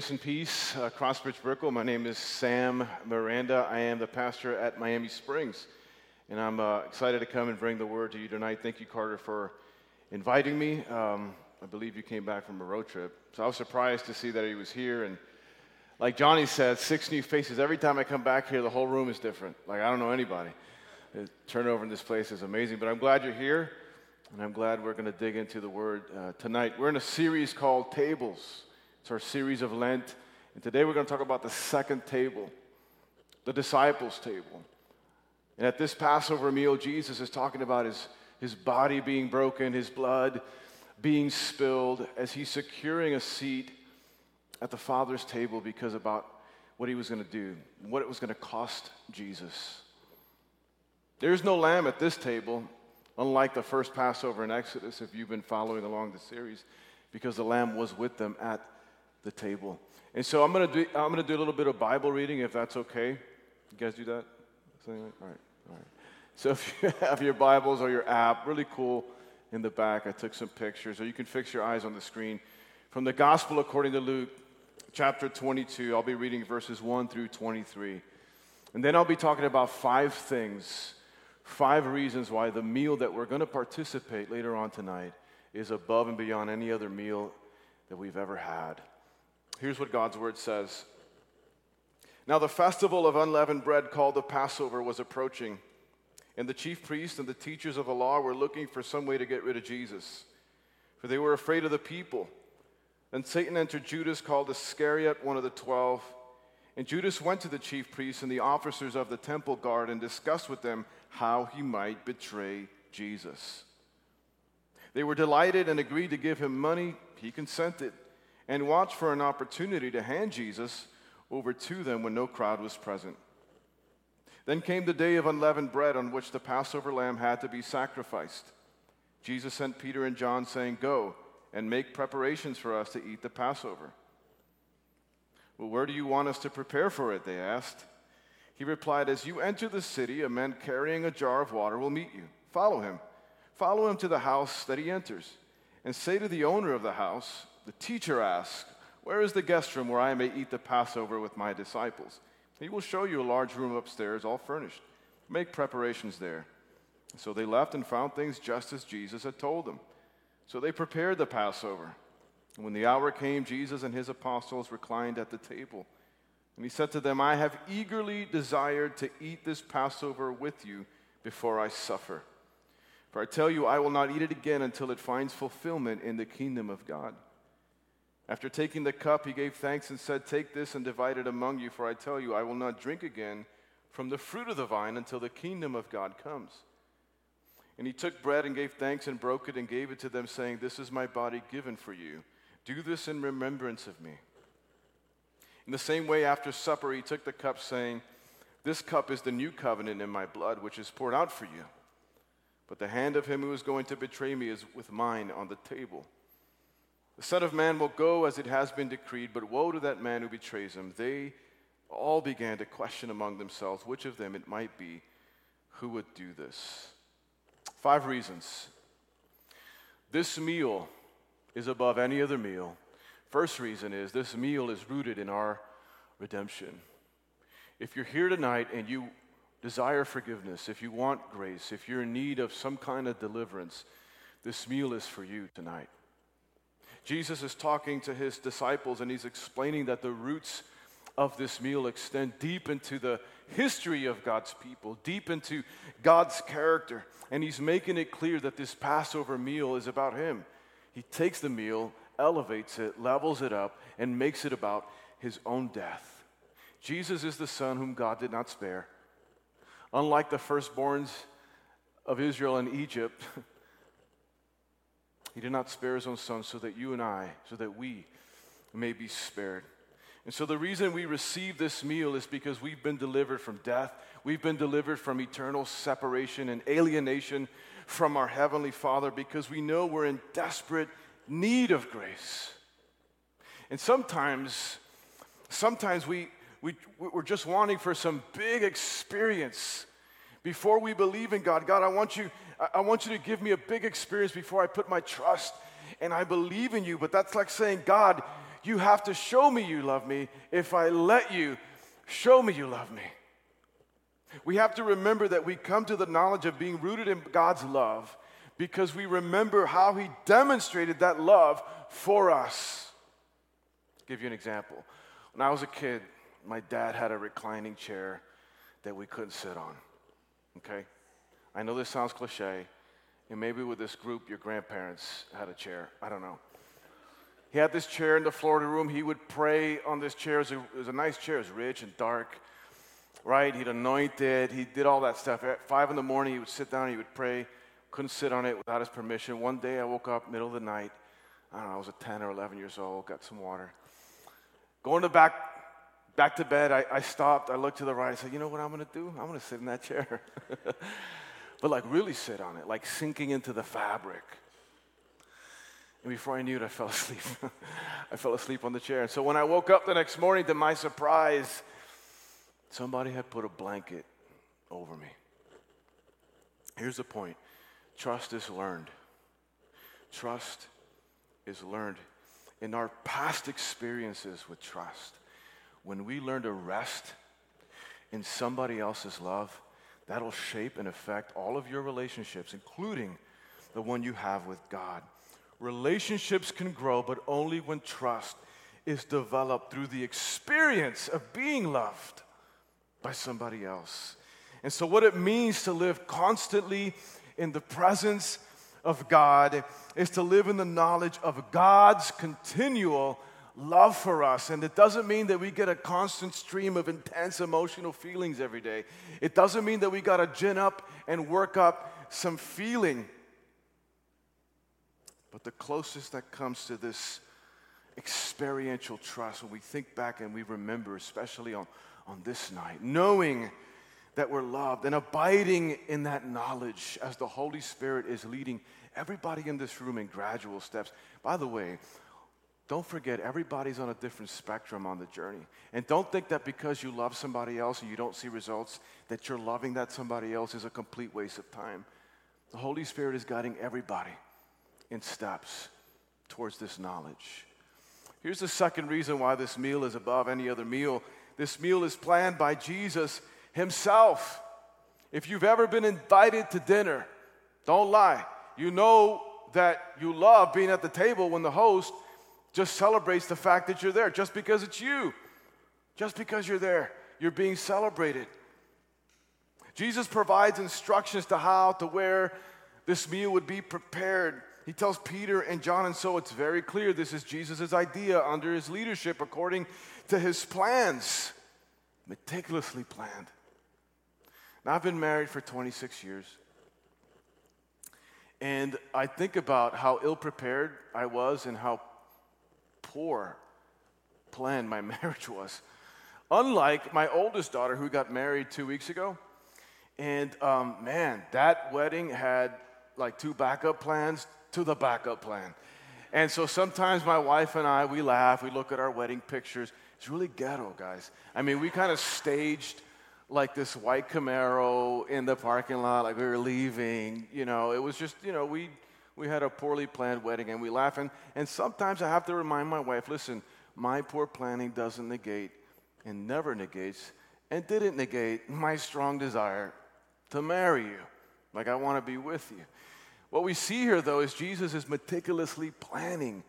grace and peace, uh, Crossbridge Brickell. My name is Sam Miranda. I am the pastor at Miami Springs, and I'm uh, excited to come and bring the word to you tonight. Thank you, Carter, for inviting me. Um, I believe you came back from a road trip, so I was surprised to see that he was here. And like Johnny said, six new faces. Every time I come back here, the whole room is different. Like I don't know anybody. The turnover in this place is amazing, but I'm glad you're here, and I'm glad we're going to dig into the word uh, tonight. We're in a series called Tables. It's our series of Lent. And today we're going to talk about the second table, the disciples' table. And at this Passover meal, Jesus is talking about his, his body being broken, his blood being spilled, as he's securing a seat at the Father's table because about what he was going to do, what it was going to cost Jesus. There's no lamb at this table, unlike the first Passover in Exodus, if you've been following along the series, because the lamb was with them at the table. And so I'm to do, I'm to do a little bit of Bible reading, if that's okay. You guys do that? All right, all right. So if you have your Bibles or your app, really cool in the back, I took some pictures, or you can fix your eyes on the screen. From the Gospel according to Luke, chapter 22, I'll be reading verses 1 through 23. And then I'll be talking about five things, five reasons why the meal that we're going to participate later on tonight is above and beyond any other meal that we've ever had. Here's what God's word says. Now, the festival of unleavened bread called the Passover was approaching, and the chief priests and the teachers of the law were looking for some way to get rid of Jesus, for they were afraid of the people. Then Satan entered Judas, called Iscariot, one of the twelve. And Judas went to the chief priests and the officers of the temple guard and discussed with them how he might betray Jesus. They were delighted and agreed to give him money. He consented and watched for an opportunity to hand Jesus over to them when no crowd was present. Then came the day of unleavened bread on which the Passover lamb had to be sacrificed. Jesus sent Peter and John, saying, Go and make preparations for us to eat the Passover. Well, where do you want us to prepare for it? They asked. He replied, As you enter the city, a man carrying a jar of water will meet you. Follow him. Follow him to the house that he enters, and say to the owner of the house, the teacher asks, Where is the guest room where I may eat the Passover with my disciples? He will show you a large room upstairs, all furnished. Make preparations there. So they left and found things just as Jesus had told them. So they prepared the Passover. And when the hour came, Jesus and his apostles reclined at the table. And he said to them, I have eagerly desired to eat this Passover with you before I suffer. For I tell you, I will not eat it again until it finds fulfillment in the kingdom of God. After taking the cup, he gave thanks and said, Take this and divide it among you, for I tell you, I will not drink again from the fruit of the vine until the kingdom of God comes. And he took bread and gave thanks and broke it and gave it to them, saying, This is my body given for you. Do this in remembrance of me. In the same way, after supper, he took the cup, saying, This cup is the new covenant in my blood, which is poured out for you. But the hand of him who is going to betray me is with mine on the table. The Son of Man will go as it has been decreed, but woe to that man who betrays him. They all began to question among themselves which of them it might be who would do this. Five reasons. This meal is above any other meal. First reason is this meal is rooted in our redemption. If you're here tonight and you desire forgiveness, if you want grace, if you're in need of some kind of deliverance, this meal is for you tonight. Jesus is talking to his disciples and he's explaining that the roots of this meal extend deep into the history of God's people, deep into God's character. And he's making it clear that this Passover meal is about him. He takes the meal, elevates it, levels it up, and makes it about his own death. Jesus is the son whom God did not spare. Unlike the firstborns of Israel in Egypt, He did not spare his own son so that you and I, so that we may be spared. And so the reason we receive this meal is because we've been delivered from death. We've been delivered from eternal separation and alienation from our Heavenly Father because we know we're in desperate need of grace. And sometimes, sometimes we, we, we're just wanting for some big experience before we believe in God. God, I want you, I want you to give me a big experience before I put my trust and I believe in you. But that's like saying, God, You have to show me you love me. If I let you, show me you love me. We have to remember that we come to the knowledge of being rooted in God's love because we remember how He demonstrated that love for us. I'll give you an example. When I was a kid, my dad had a reclining chair that we couldn't sit on. Okay? I know this sounds cliche, and maybe with this group, your grandparents had a chair. I don't know. He had this chair in the Florida room. He would pray on this chair. It was, a, it was a nice chair, it was rich and dark, right? He'd anoint it, he did all that stuff. At five in the morning, he would sit down, he would pray. Couldn't sit on it without his permission. One day, I woke up middle of the night. I don't know, I was a 10 or 11 years old, got some water. Going to back, back to bed, I, I stopped, I looked to the right, I said, you know what I'm gonna do? I'm gonna sit in that chair. but like really sit on it, like sinking into the fabric. And before I knew it, I fell asleep. I fell asleep on the chair. And so when I woke up the next morning, to my surprise, somebody had put a blanket over me. Here's the point trust is learned. Trust is learned. In our past experiences with trust, when we learn to rest in somebody else's love, that'll shape and affect all of your relationships, including the one you have with God. Relationships can grow, but only when trust is developed through the experience of being loved by somebody else. And so, what it means to live constantly in the presence of God is to live in the knowledge of God's continual love for us. And it doesn't mean that we get a constant stream of intense emotional feelings every day. It doesn't mean that we got to gin up and work up some feeling. But the closest that comes to this experiential trust, when we think back and we remember, especially on, on this night, knowing that we're loved and abiding in that knowledge as the Holy Spirit is leading everybody in this room in gradual steps. By the way, don't forget, everybody's on a different spectrum on the journey. And don't think that because you love somebody else and you don't see results, that you're loving that somebody else is a complete waste of time. The Holy Spirit is guiding everybody in steps towards this knowledge. Here's the second reason why this meal is above any other meal this meal is planned by Jesus Himself. If you've ever been invited to dinner, don't lie. You know that you love being at the table when the host just celebrates the fact that you're there, just because it's you. Just because you're there, you're being celebrated. Jesus provides instructions to how, to where this meal would be prepared. He tells Peter and John, and so it's very clear this is Jesus' idea under his leadership according to his plans, meticulously planned. Now, I've been married for 26 years, and I think about how ill prepared I was and how poor plan my marriage was. Unlike my oldest daughter, who got married two weeks ago, and um, man, that wedding had like two backup plans to the backup plan. And so sometimes my wife and I, we laugh, we look at our wedding pictures. It's really ghetto, guys. I mean, we kind of staged like this white Camaro in the parking lot, like we were leaving. You know, it was just, you know, we, we had a poorly planned wedding and we laugh. And, and sometimes I have to remind my wife listen, my poor planning doesn't negate and never negates and didn't negate my strong desire to marry you. Like, I want to be with you. What we see here, though, is Jesus is meticulously planning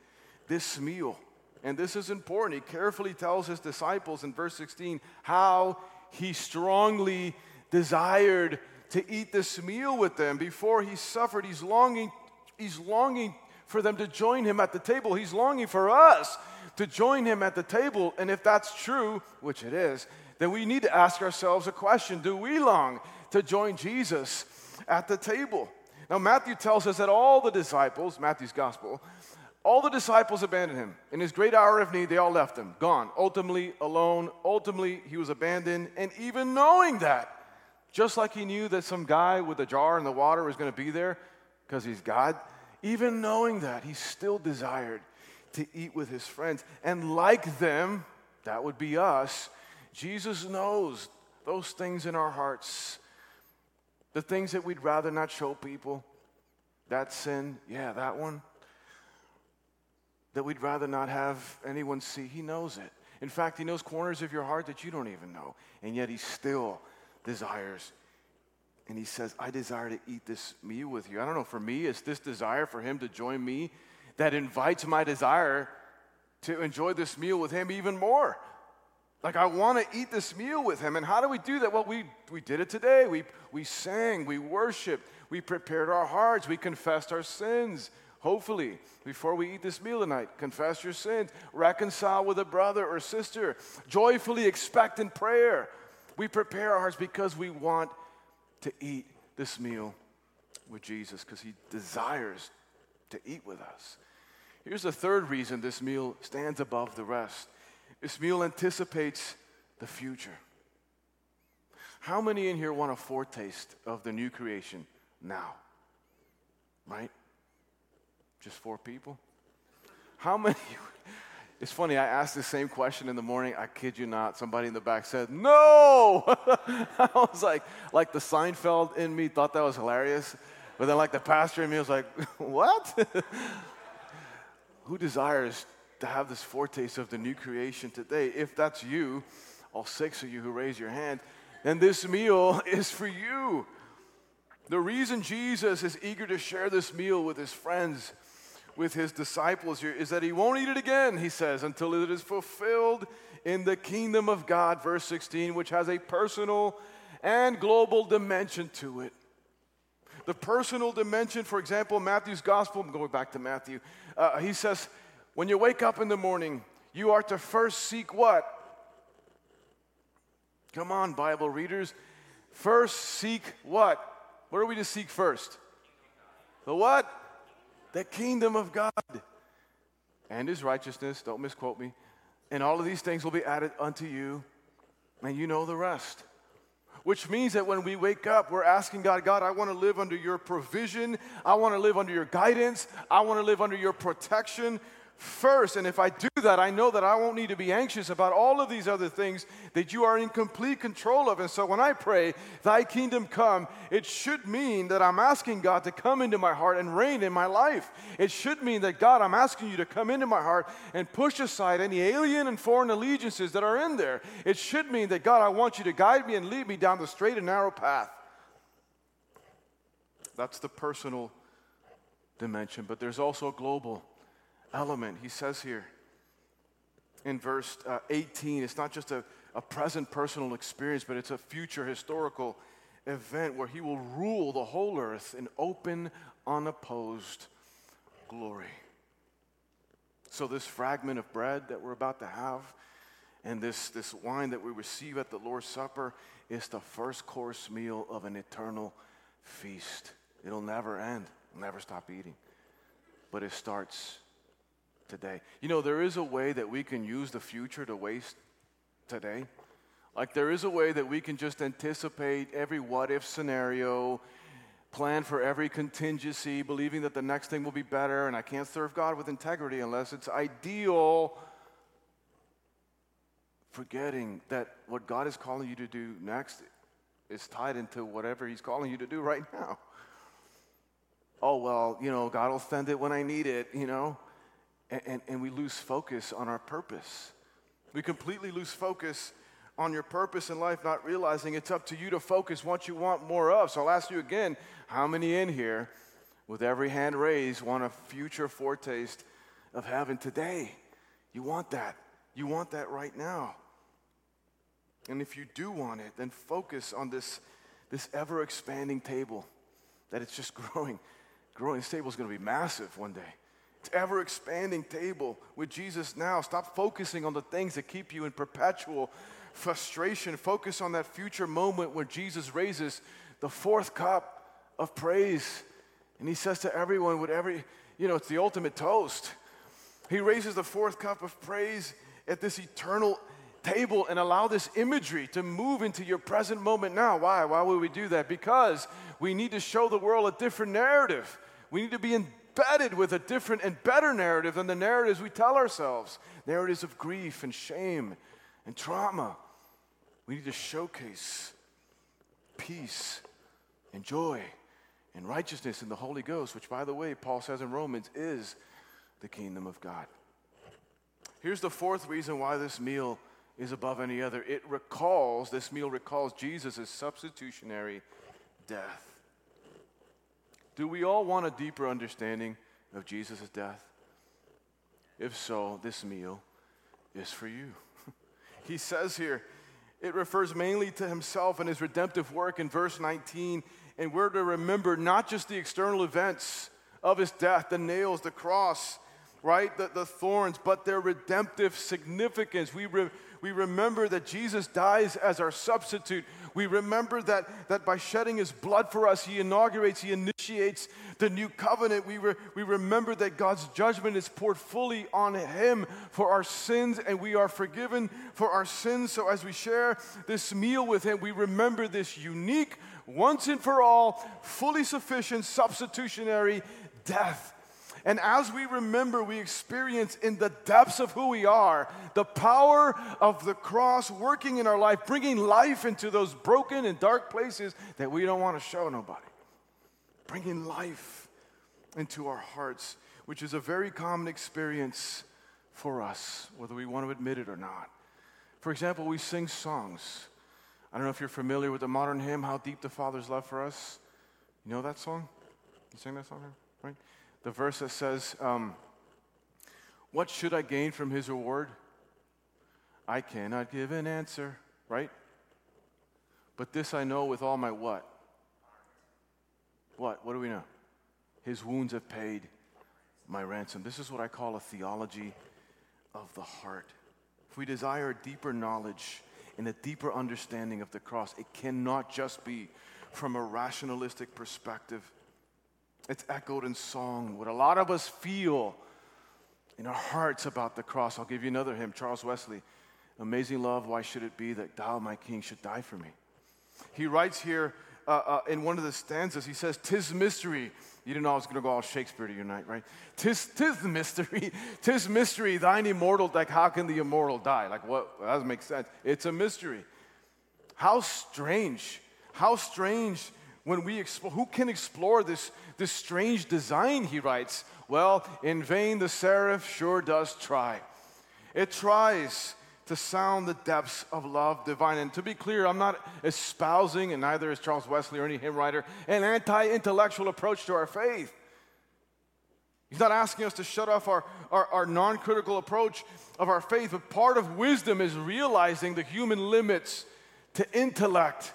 this meal. And this is important. He carefully tells his disciples in verse 16 how he strongly desired to eat this meal with them before he suffered. He's longing, he's longing for them to join him at the table. He's longing for us to join him at the table. And if that's true, which it is, then we need to ask ourselves a question Do we long to join Jesus at the table? Now, Matthew tells us that all the disciples, Matthew's gospel, all the disciples abandoned him. In his great hour of need, they all left him, gone, ultimately alone. Ultimately, he was abandoned. And even knowing that, just like he knew that some guy with a jar in the water was going to be there because he's God, even knowing that, he still desired to eat with his friends. And like them, that would be us, Jesus knows those things in our hearts, the things that we'd rather not show people. That sin, yeah, that one that we'd rather not have anyone see. He knows it. In fact, He knows corners of your heart that you don't even know. And yet He still desires. And He says, I desire to eat this meal with you. I don't know, for me, it's this desire for Him to join me that invites my desire to enjoy this meal with Him even more. Like, I want to eat this meal with him. And how do we do that? Well, we, we did it today. We, we sang, we worshiped, we prepared our hearts, we confessed our sins. Hopefully, before we eat this meal tonight, confess your sins, reconcile with a brother or sister, joyfully expect in prayer. We prepare our hearts because we want to eat this meal with Jesus, because he desires to eat with us. Here's the third reason this meal stands above the rest this meal anticipates the future. How many in here want a foretaste of the new creation now? Right? Just four people? How many? It's funny, I asked the same question in the morning. I kid you not. Somebody in the back said, No! I was like, like the Seinfeld in me thought that was hilarious. But then, like the pastor in me was like, What? Who desires to have this foretaste of the new creation today. If that's you, all six of you who raise your hand, then this meal is for you. The reason Jesus is eager to share this meal with his friends, with his disciples here, is that he won't eat it again, he says, until it is fulfilled in the kingdom of God, verse 16, which has a personal and global dimension to it. The personal dimension, for example, Matthew's gospel, I'm going back to Matthew, uh, he says, when you wake up in the morning, you are to first seek what? Come on, Bible readers. First seek what? What are we to seek first? The what? The kingdom of God and his righteousness. Don't misquote me. And all of these things will be added unto you, and you know the rest. Which means that when we wake up, we're asking God, God, I want to live under your provision. I want to live under your guidance. I want to live under your protection first. And if I do that, I know that I won't need to be anxious about all of these other things that you are in complete control of. And so when I pray, Thy kingdom come, it should mean that I'm asking God to come into my heart and reign in my life. It should mean that God, I'm asking you to come into my heart and push aside any alien and foreign allegiances that are in there. It should mean that God, I want you to guide me and lead me down the straight and narrow path. That's the personal dimension, but there's also global element. He says here in verse uh, 18, it's not just a, a present personal experience, but it's a future historical event where he will rule the whole earth in open, unopposed glory. So, this fragment of bread that we're about to have and this, this wine that we receive at the Lord's Supper is the first course meal of an eternal feast. It'll never end, never stop eating. But it starts today. You know, there is a way that we can use the future to waste today. Like, there is a way that we can just anticipate every what if scenario, plan for every contingency, believing that the next thing will be better, and I can't serve God with integrity unless it's ideal. Forgetting that what God is calling you to do next is tied into whatever He's calling you to do right now. Oh, well, you know, God will send it when I need it, you know and, and, and we lose focus on our purpose. We completely lose focus on your purpose in life, not realizing it's up to you to focus what you want more of. So I'll ask you again how many in here, with every hand raised, want a future foretaste of heaven today? You want that. You want that right now. And if you do want it, then focus on this, this ever expanding table that it's just growing. Growing. This table is going to be massive one day ever expanding table with Jesus now. Stop focusing on the things that keep you in perpetual frustration. Focus on that future moment where Jesus raises the fourth cup of praise. And he says to everyone, with every, you know, it's the ultimate toast. He raises the fourth cup of praise at this eternal table and allow this imagery to move into your present moment now. Why? Why would we do that? Because we need to show the world a different narrative. We need to be in embedded with a different and better narrative than the narratives we tell ourselves narratives of grief and shame and trauma. We need to showcase peace and joy and righteousness in the Holy Ghost, which, by the way, Paul says in Romans is the kingdom of God. Here's the fourth reason why this meal is above any other it recalls, this meal recalls Jesus' substitutionary death. Do we all want a deeper understanding of Jesus' death? If so, this meal is for you. he says here, it refers mainly to himself and his redemptive work in verse 19. And we're to remember not just the external events of his death, the nails, the cross, right? The, the thorns, but their redemptive significance. We, re, we remember that Jesus dies as our substitute. We remember that, that by shedding his blood for us, he inaugurates, he initiates the new covenant. We, re, we remember that God's judgment is poured fully on him for our sins, and we are forgiven for our sins. So as we share this meal with him, we remember this unique, once and for all, fully sufficient, substitutionary death and as we remember, we experience in the depths of who we are the power of the cross working in our life, bringing life into those broken and dark places that we don't want to show nobody. Bringing life into our hearts, which is a very common experience for us, whether we want to admit it or not. For example, we sing songs. I don't know if you're familiar with the modern hymn, How Deep the Father's Love for Us. You know that song? You sing that song, right? The verse that says, um, What should I gain from his reward? I cannot give an answer, right? But this I know with all my what? What? What do we know? His wounds have paid my ransom. This is what I call a theology of the heart. If we desire a deeper knowledge and a deeper understanding of the cross, it cannot just be from a rationalistic perspective. It's echoed in song, what a lot of us feel in our hearts about the cross. I'll give you another hymn, Charles Wesley. Amazing love, why should it be that thou, my king, should die for me? He writes here uh, uh, in one of the stanzas, he says, Tis mystery. You didn't know I was going to go all Shakespeare tonight, right? Tis, tis mystery. Tis mystery, thine immortal, like how can the immortal die? Like what? That doesn't make sense. It's a mystery. How strange. How strange when we explore, who can explore this, this strange design, he writes? Well, in vain the seraph sure does try. It tries to sound the depths of love divine. And to be clear, I'm not espousing, and neither is Charles Wesley or any hymn writer, an anti intellectual approach to our faith. He's not asking us to shut off our, our, our non critical approach of our faith, but part of wisdom is realizing the human limits to intellect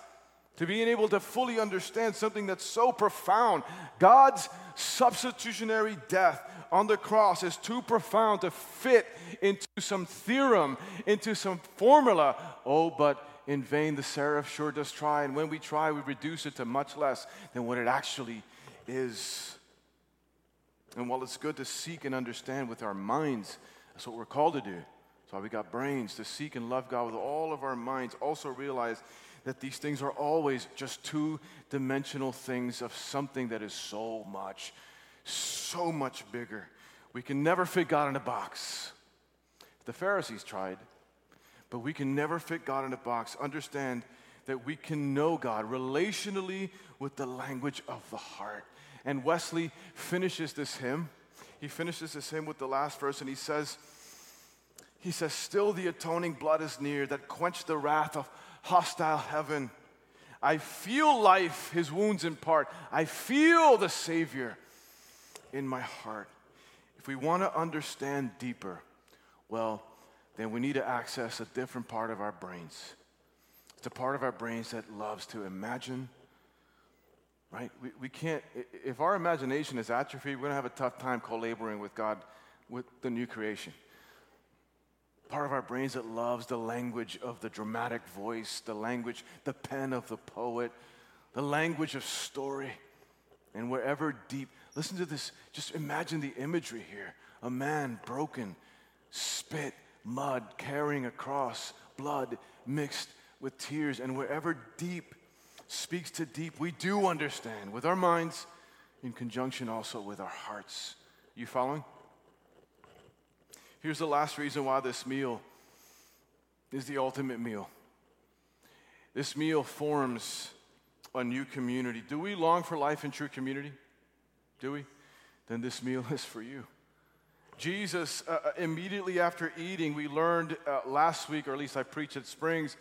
to being able to fully understand something that's so profound. God's substitutionary death on the cross is too profound to fit into some theorem, into some formula. Oh, but in vain the seraph sure does try, and when we try, we reduce it to much less than what it actually is. And while it's good to seek and understand with our minds, that's what we're called to do. That's why we got brains to seek and love God with all of our minds. Also realize that these things are always just two dimensional things of something that is so much, so much bigger. We can never fit God in a box. The Pharisees tried, but we can never fit God in a box. Understand that we can know God relationally with the language of the heart. And Wesley finishes this hymn. He finishes this hymn with the last verse, and he says, he says, Still the atoning blood is near that quenched the wrath of hostile heaven. I feel life, his wounds impart. I feel the Savior in my heart. If we want to understand deeper, well, then we need to access a different part of our brains. It's a part of our brains that loves to imagine, right? We, we can't, if our imagination is atrophied, we're going to have a tough time collaborating with God, with the new creation part of our brains that loves the language of the dramatic voice, the language, the pen of the poet, the language of story. And wherever deep, listen to this, just imagine the imagery here. A man broken, spit, mud, carrying a cross, blood mixed with tears. And wherever deep speaks to deep, we do understand with our minds in conjunction also with our hearts. You following? Here's the last reason why this meal is the ultimate meal. This meal forms a new community. Do we long for life in true community? Do we? Then this meal is for you. Jesus, uh, uh, immediately after eating, we learned uh, last week, or at least I preached at Springs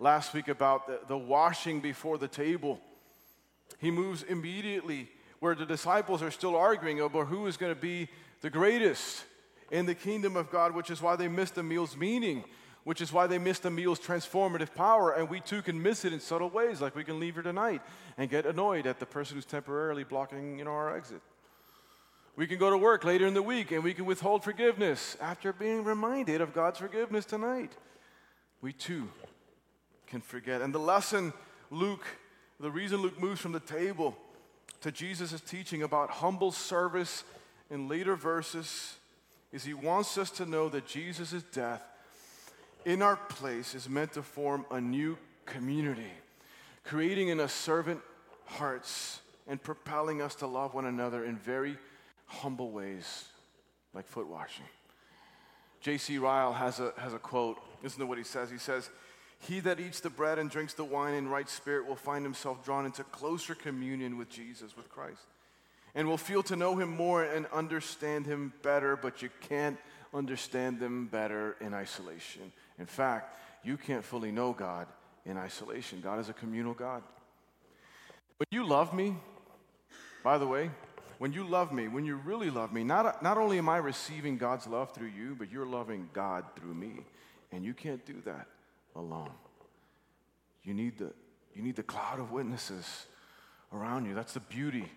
last week, about the, the washing before the table. He moves immediately where the disciples are still arguing over who is going to be the greatest in the kingdom of God, which is why they missed the meal's meaning, which is why they missed the meal's transformative power. And we too can miss it in subtle ways, like we can leave here tonight and get annoyed at the person who's temporarily blocking you know, our exit. We can go to work later in the week and we can withhold forgiveness after being reminded of God's forgiveness tonight. We too can forget. And the lesson Luke, the reason Luke moves from the table to Jesus' teaching about humble service in later verses is he wants us to know that Jesus' death in our place is meant to form a new community, creating in us servant hearts and propelling us to love one another in very humble ways, like foot washing. J.C. Ryle has a, has a quote. Listen to what he says. He says, He that eats the bread and drinks the wine in right spirit will find himself drawn into closer communion with Jesus, with Christ, and will feel to know him more and understand him better, but you can't understand them better in isolation. In fact, you can't fully know God in isolation. God is a communal God. When you love me, by the way, when you love me, when you really love me, not, not only am I receiving God's love through you, but you're loving God through me. And you can't do that alone. You need the, you need the cloud of witnesses around you. That's the beauty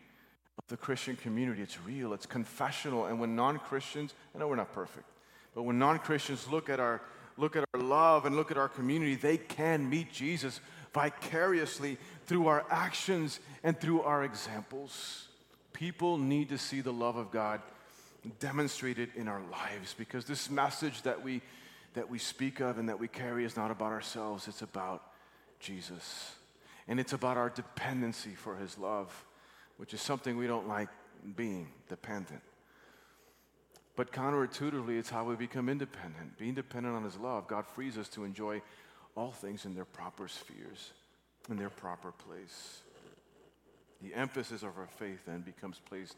the Christian community. It's real, it's confessional. And when non Christians, I know we're not perfect, but when non Christians look at our look at our love and look at our community, they can meet Jesus vicariously through our actions and through our examples. People need to see the love of God demonstrated in our lives because this message that we, that we speak of and that we carry is not about ourselves, it's about Jesus. And it's about our dependency for his love, which is something we don't like being dependent. But counterintuitively, it's how we become independent. Being dependent on his love, God frees us to enjoy all things in their proper spheres, in their proper place. The emphasis of our faith then becomes placed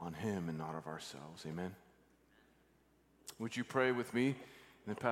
on Him and not of ourselves. Amen. Would you pray with me?